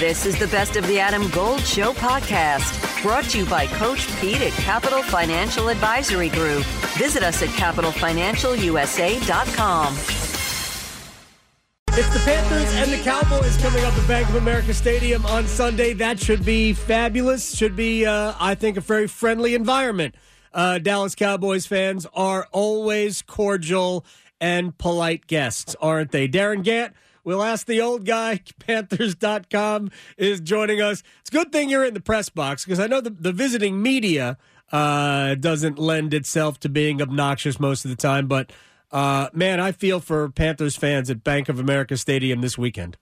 This is the Best of the Adam Gold Show podcast, brought to you by Coach Pete at Capital Financial Advisory Group. Visit us at capitalfinancialusa.com. It's the Panthers and the Cowboys coming up at Bank of America Stadium on Sunday. That should be fabulous. Should be, uh, I think, a very friendly environment. Uh, Dallas Cowboys fans are always cordial and polite guests, aren't they? Darin Gantt We'll ask the old guy. Panthers.com is joining us. It's a good thing you're in the press box because I know the, the visiting media uh, doesn't lend itself to being obnoxious most of the time. But uh, man, I feel for Panthers fans at Bank of America Stadium this weekend.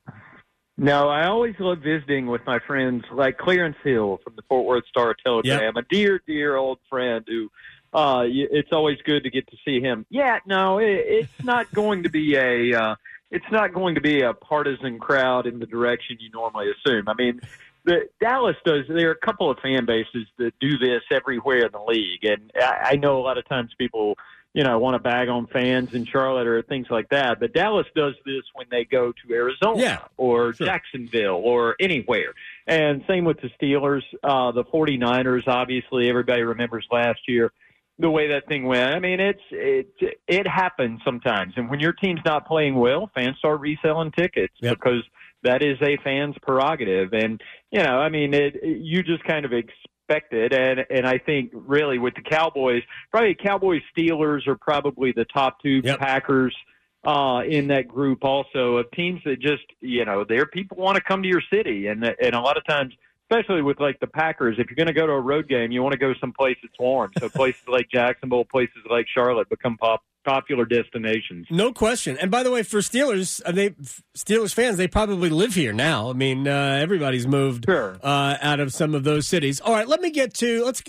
No, I always love visiting with my friends like Clarence Hill from the Fort Worth Star Telegram, yep. a dear, dear old friend who uh, it's always good to get to see him. Yeah, no, it, it's not going to be a uh, it's not going to be a partisan crowd in the direction you normally assume. I mean, the Dallas does. There are a couple of fan bases that do this everywhere in the league, and I, I know a lot of times people, you know, want to bag on fans in Charlotte or things like that. But Dallas does this when they go to Arizona yeah, or sure. Jacksonville or anywhere. And same with the Steelers, uh, the 49ers. Obviously, everybody remembers last year the way that thing went. I mean, it's it it happens sometimes, and when your team's not playing well, fans start reselling tickets yep. because that is a fan's prerogative. And you know, I mean, it, you just kind of expect it. And and I think really with the Cowboys, probably Cowboys Steelers are probably the top two. Yep. Packers uh, in that group also of teams that just you know their people want to come to your city, and and a lot of times especially with like the Packers, if you're going to go to a road game, you want to go someplace that's warm. So places like Jacksonville, places like Charlotte become pop, popular destinations. No question. And by the way, for Steelers, uh, they Steelers fans, they probably live here now. I mean, uh, everybody's moved sure. uh, out of some of those cities. All right, let me get to let's.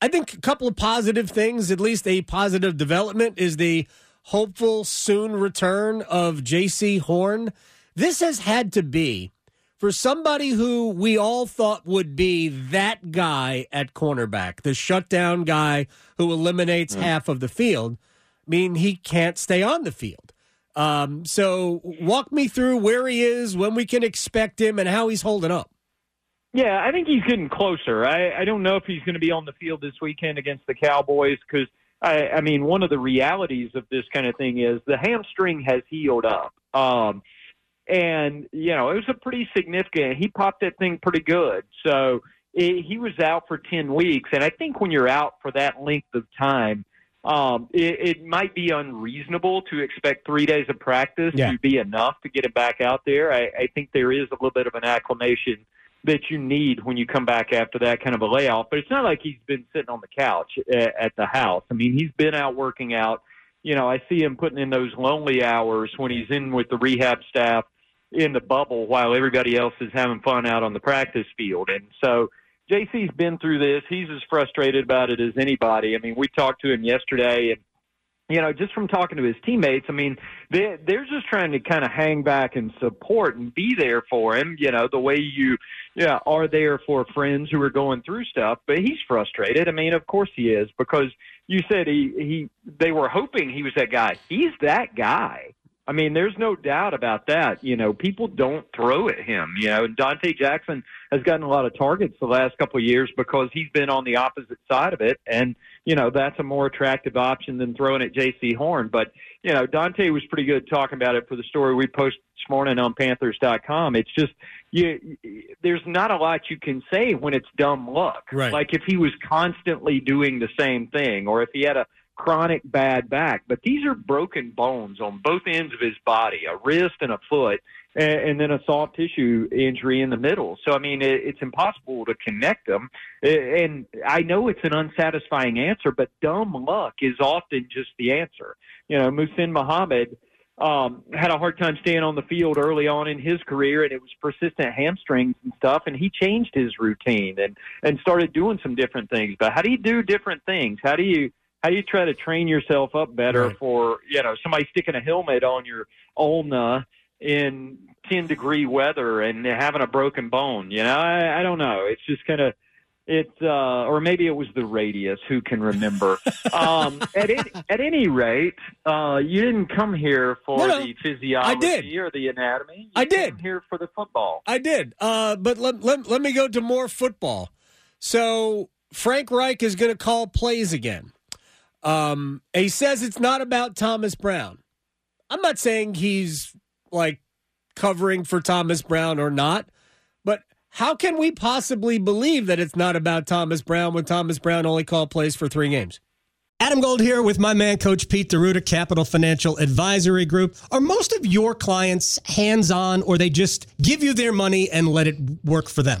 I think a couple of positive things, at least a positive development, is the hopeful soon return of Jaycee Horn. This has had to be for somebody who we all thought would be that guy at cornerback, the shutdown guy who eliminates mm. half of the field, I mean, he can't stay on the field. Um, so walk me through where he is, when we can expect him, and how he's holding up. Yeah, I think he's getting closer. I, I don't know if he's going to be on the field this weekend against the Cowboys because, I, I mean, one of the realities of this kind of thing is the hamstring has healed up. Um, and you know it was a pretty significant. He popped that thing pretty good, so it, he was out for ten weeks. And I think when you're out for that length of time, um, it, it might be unreasonable to expect three days of practice yeah. to be enough to get him back out there. I, I think there is a little bit of an acclimation that you need when you come back after that kind of a layoff. But it's not like he's been sitting on the couch at, at the house. I mean, he's been out working out. You know, I see him putting in those lonely hours when he's in with the rehab staff in the bubble while everybody else is having fun out on the practice field. And so Jaycee's been through this. He's as frustrated about it as anybody. I mean, we talked to him yesterday and you know, just from talking to his teammates, I mean, they they're just trying to kind of hang back and support and be there for him, you know, the way you yeah, are there for friends who are going through stuff, but he's frustrated. I mean, of course he is because you said he he they were hoping he was that guy. He's that guy. I mean, there's no doubt about that. You know, people don't throw at him. You know, and Donte Jackson has gotten a lot of targets the last couple of years because he's been on the opposite side of it, and you know that's a more attractive option than throwing at Jaycee Horn. But you know, Donte was pretty good talking about it for the story we posted this morning on Panthers.com. It's just you, there's not a lot you can say when it's dumb luck. Right. Like if he was constantly doing the same thing, or if he had a chronic bad back, but these are broken bones on both ends of his body, a wrist and a foot, and, and then a soft tissue injury in the middle. So, I mean, it, it's impossible to connect them. And I know it's an unsatisfying answer, but dumb luck is often just the answer. You know, Muhsin Muhammad um, had a hard time staying on the field early on in his career, and it was persistent hamstrings and stuff. And he changed his routine and and started doing some different things. But how do you do different things? How do you how do you try to train yourself up better right. for you know somebody sticking a helmet on your ulna in 10 degree weather and having a broken bone you know i, I don't know it's just kind of It uh, or maybe it was the radius. Who can remember? um, at any, at any rate, uh, you didn't come here for No, the physiology I did. or the anatomy. You I came did. here for the football. I did. Uh, but let, let, let me go to more football. So Frank Reich is going to call plays again. Um, he says it's not about Thomas Brown. I'm not saying he's like covering for Thomas Brown or not, but how can we possibly believe that it's not about Thomas Brown when Thomas Brown only called plays for three games? Adam Gold here with my man, Coach Pete D'Arruda, Capital Financial Advisory Group. Are most of your clients hands on or they just give you their money and let it work for them?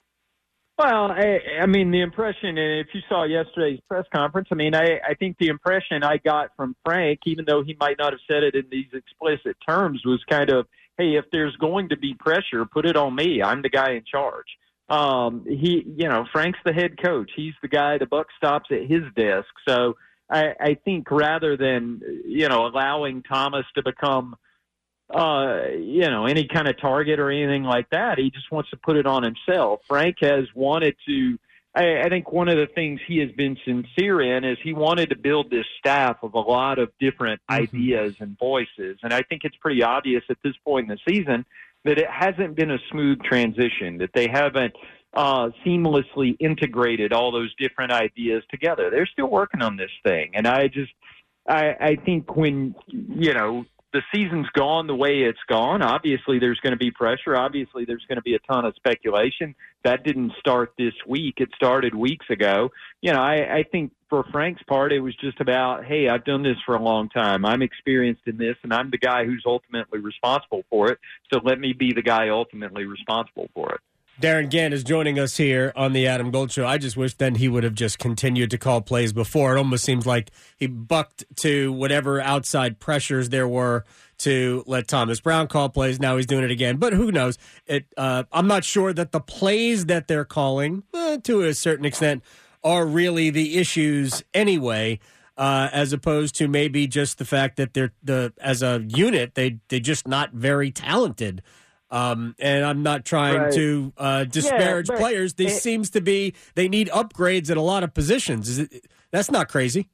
Well, I, I mean, the impression, and if you saw yesterday's press conference, I mean, I, I think the impression I got from Frank, even though he might not have said it in these explicit terms, was kind of, hey, if there's going to be pressure, put it on me. I'm the guy in charge. Um, he, you know, Frank's the head coach. He's the guy. The buck stops at his desk. So I, I think rather than you know allowing Thomas to become uh, you know, any kind of target or anything like that. He just wants to put it on himself. Frank has wanted to. I, I think one of the things he has been sincere in is he wanted to build this staff of a lot of different ideas and voices, and I think it's pretty obvious at this point in the season that it hasn't been a smooth transition. That they haven't uh, seamlessly integrated all those different ideas together. They're still working on this thing, and I just. I, I think when you know the season's gone the way it's gone, obviously there's going to be pressure. Obviously there's going to be a ton of speculation. That didn't start this week. It started weeks ago. You know, I, I think for Frank's part, it was just about, hey, I've done this for a long time. I'm experienced in this, and I'm the guy who's ultimately responsible for it. So let me be the guy ultimately responsible for it. Darin Gantt is joining us here on the Adam Gold Show. I just wish then he would have just continued to call plays before. It almost seems like he bucked to whatever outside pressures there were to let Thomas Brown call plays. Now he's doing it again, but who knows? It. Uh, I'm not sure that the plays that they're calling, eh, to a certain extent, are really the issues anyway. Uh, as opposed to maybe just the fact that they're the as a unit they they're just not very talented. Um, and I'm not trying Right. to uh, disparage but players. This it- seems to be they need upgrades at a lot of positions. Is it, that's not crazy.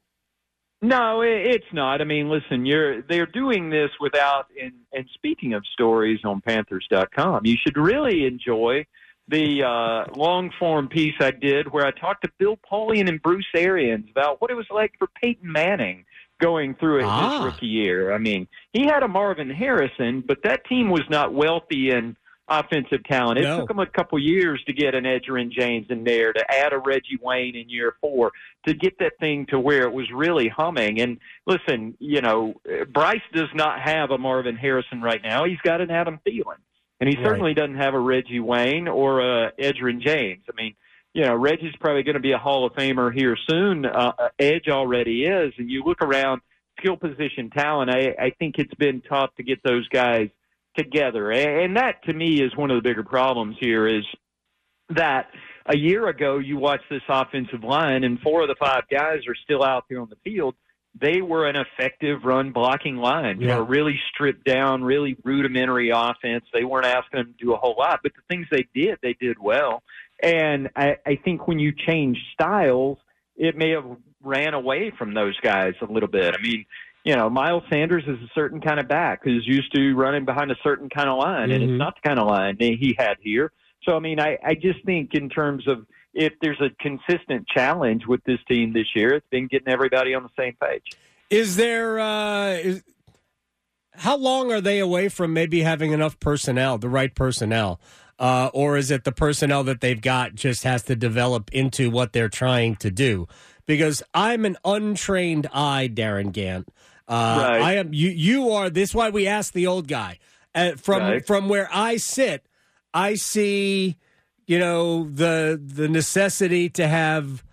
No, it, it's not. I mean, listen, you're they're doing this without. And, and speaking of stories on Panthers.com, you should really enjoy the uh, long form piece I did where I talked to Bill Polian and Bruce Arians about what it was like for Peyton Manning going through it Ah. his rookie year. I mean, he had a Marvin Harrison, but that team was not wealthy in offensive talent. It No. took them a couple years to get an Edgerrin James in there, to add a Reggie Wayne in year four, to get that thing to where it was really humming. And listen, you know, Bryce does not have a Marvin Harrison right now. He's got an Adam Thielen. And he Right. certainly doesn't have a Reggie Wayne or a Edgerrin James. I mean, you know, Reggie's probably going to be a Hall of Famer here soon. Uh, Edge already is. And you look around skill position talent, I, I think it's been tough to get those guys together. And that, to me, is one of the bigger problems here is that a year ago you watched this offensive line and four of the five guys are still out there on the field. They were an effective run blocking line. Yeah. know, really stripped down, really rudimentary offense. They weren't asking them to do a whole lot, but the things they did, they did well. And I, I think when you change styles, it may have ran away from those guys a little bit. I mean, you know, Miles Sanders is a certain kind of back who's used to running behind a certain kind of line, and Mhm. it's not the kind of line that he had here. So, I mean, I, I just think in terms of if there's a consistent challenge with this team this year, it's been getting everybody on the same page. Is there? Uh, is, how long are they away from maybe having enough personnel, the right personnel, uh, or is it the personnel that they've got just has to develop into what they're trying to do? Because I'm an untrained eye, Darin Gantt. Uh, Right. I am. You. You are. This is why we ask the old guy. Uh, from Right. from where I sit, I see. You know the the necessity to have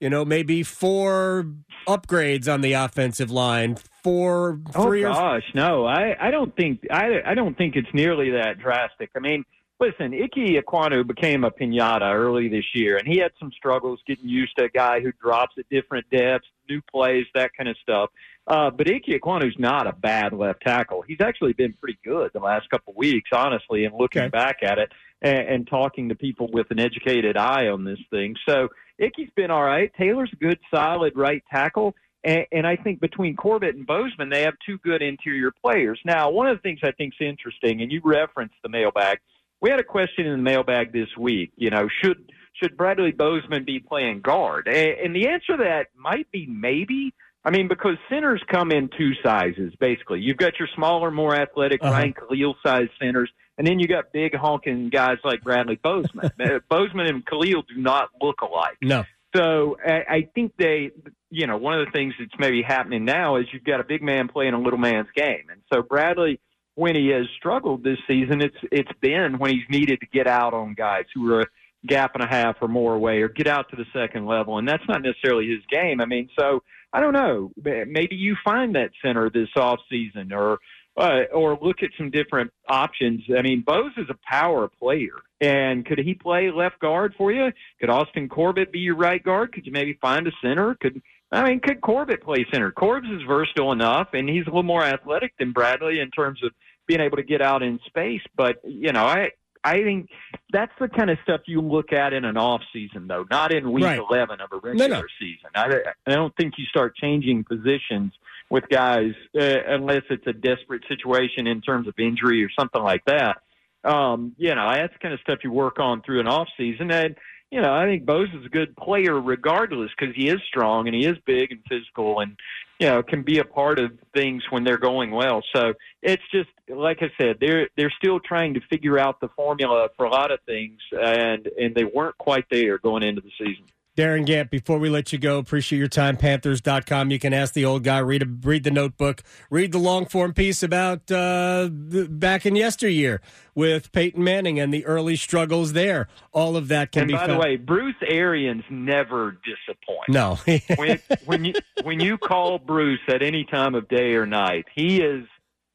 You know, maybe four upgrades on the offensive line, four, three oh or gosh, no, I, I don't think I, I don't think it's nearly that drastic. I mean, listen, Ike Ekwonu became a pinata early this year, and he had some struggles getting used to a guy who drops at different depths, new plays, that kind of stuff. Uh, but Ike Ekwonu's not a bad left tackle. He's actually been pretty good the last couple of weeks, honestly, and looking Okay. back at it and, and talking to people with an educated eye on this thing. So Ike's been all right. Taylor's a good, solid right tackle. And, and I think between Corbett and Bozeman, they have two good interior players. Now, one of the things I think is interesting, and you referenced the mailbag. We had a question in the mailbag this week. You know, should should Bradley Bozeman be playing guard? And, and the answer to that might be maybe. I mean, because centers come in two sizes, basically. You've got your smaller, more athletic Uh-huh. Ryan Kalil size centers, and then you got big honking guys like Bradley Bozeman. Uh, Bozeman and Kalil do not look alike. no. So I think they, you know, one of the things that's maybe happening now is you've got a big man playing a little man's game, and so Bradley, when he has struggled this season, it's it's been when he's needed to get out on guys who are a gap and a half or more away, or get out to the second level, and that's not necessarily his game. I mean, so I don't know. Maybe you find that center this off season, or uh, or look at some different options. I mean, Bose is a power player, and could he play left guard for you? Could Austin Corbett be your right guard? Could you maybe find a center? Could I mean, could Corbett play center? Corbs is versatile enough, and he's a little more athletic than Bradley in terms of being able to get out in space. But you know, I I think that's the kind of stuff you look at in an off season, though, not in week Right. eleven of a regular no. season. I, I don't think you start changing positions with guys uh, unless it's a desperate situation in terms of injury or something like that. Um, you know, that's the kind of stuff you work on through an off season. And you know, I think Bose is a good player regardless because he is strong and he is big and physical and you know can be a part of things when they're going well. So it's just like I said, they're they're still trying to figure out the formula for a lot of things, and and they weren't quite there going into the season. Darin Gantt, before we let you go, appreciate your time. Panthers.com. You can ask the old guy, read a, read the notebook, read the long form piece about uh, the, back in yesteryear with Peyton Manning and the early struggles there. All of that can be. and be by found. the way, Bruce Arians never disappoints. no. when when you when you call Bruce at any time of day or night, he is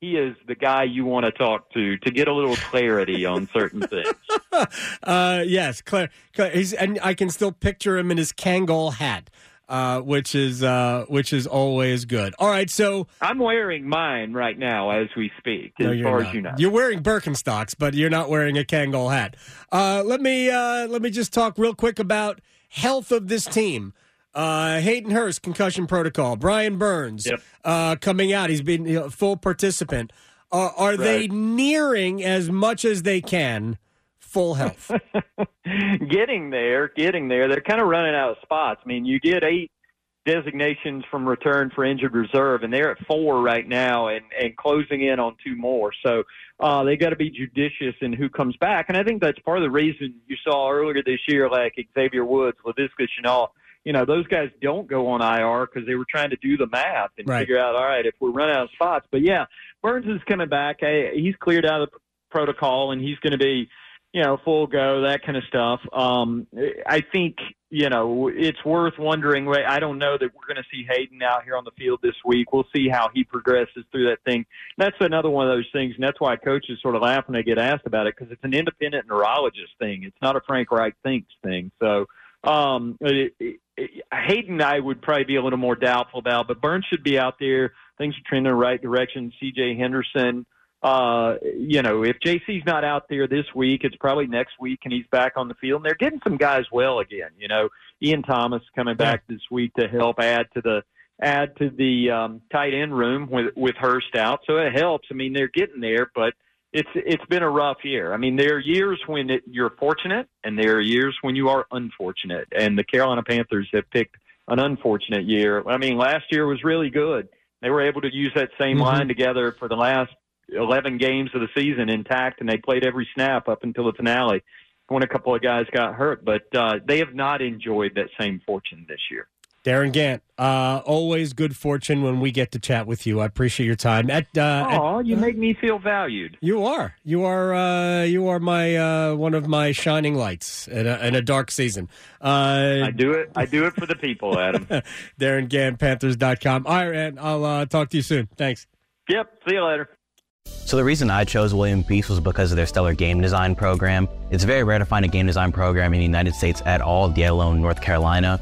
he is the guy you want to talk to to get a little clarity on certain things. uh, yes, Claire. Claire he's, and I can still picture him in his Kangol hat, uh, which is uh, which is always good. All right, so I'm wearing mine right now as we speak, No, as far not. as you know. You're wearing Birkenstocks, but you're not wearing a Kangol hat. Uh, let me uh, let me just talk real quick about health of this team. Uh, Hayden Hurst concussion protocol. Brian Burns Yep. uh, coming out. He's been know, full participant. Uh, are they nearing as much as they can full health? getting there, getting there. They're kind of running out of spots. I mean, you get eight designations from return for injured reserve, and they're at four right now, and and closing in on two more. So uh, they got to be judicious in who comes back, and I think that's part of the reason you saw earlier this year, like Xavier Woods, Laviska Shenault. You know, those guys don't go on IR because they were trying to do the math and Right. figure out, all right, if we're run out of spots. But yeah, Burns is coming back. Hey, he's cleared out of the protocol, and he's going to be you know, full go, that kind of stuff. Um, I think, you know, it's worth wondering. I don't know that we're going to see Hayden out here on the field this week. We'll see how he progresses through that thing. That's another one of those things, and that's why coaches sort of laugh when they get asked about it because it's an independent neurologist thing. It's not a Frank Reich thinks thing. So, um, it, it, Hayden, I would probably be a little more doubtful about, but Burns should be out there. Things are trending in the right direction. C.J. Henderson uh, you know, if Jaycee's not out there this week, it's probably next week and he's back on the field. And they're getting some guys well again. You know, Ian Thomas coming back this week to help add to the add to the um, tight end room with with Hurst out, so it helps. I mean, they're getting there, but it's it's been a rough year. I mean, there are years when it, you're fortunate, and there are years when you are unfortunate. And the Carolina Panthers have picked an unfortunate year. I mean, last year was really good. They were able to use that same Mhm. line together for the last 11 games of the season intact, and they played every snap up until the finale when a couple of guys got hurt. But uh, they have not enjoyed that same fortune this year. Darin Gantt, uh, always good fortune when we get to chat with you. I appreciate your time. At, uh, Oh, you make me feel valued. you are, you are, uh, you are my uh, one of my shining lights in a, in a dark season. Uh, I do it. I do it for the people, Adam. Darin Gantt, Panthers.com. All right, Ant, I'll uh, talk to you soon. Thanks. yep. See you later. So the reason I chose William Peace was because of their stellar game design program. It's very rare to find a game design program in the United States at all, yet alone North Carolina.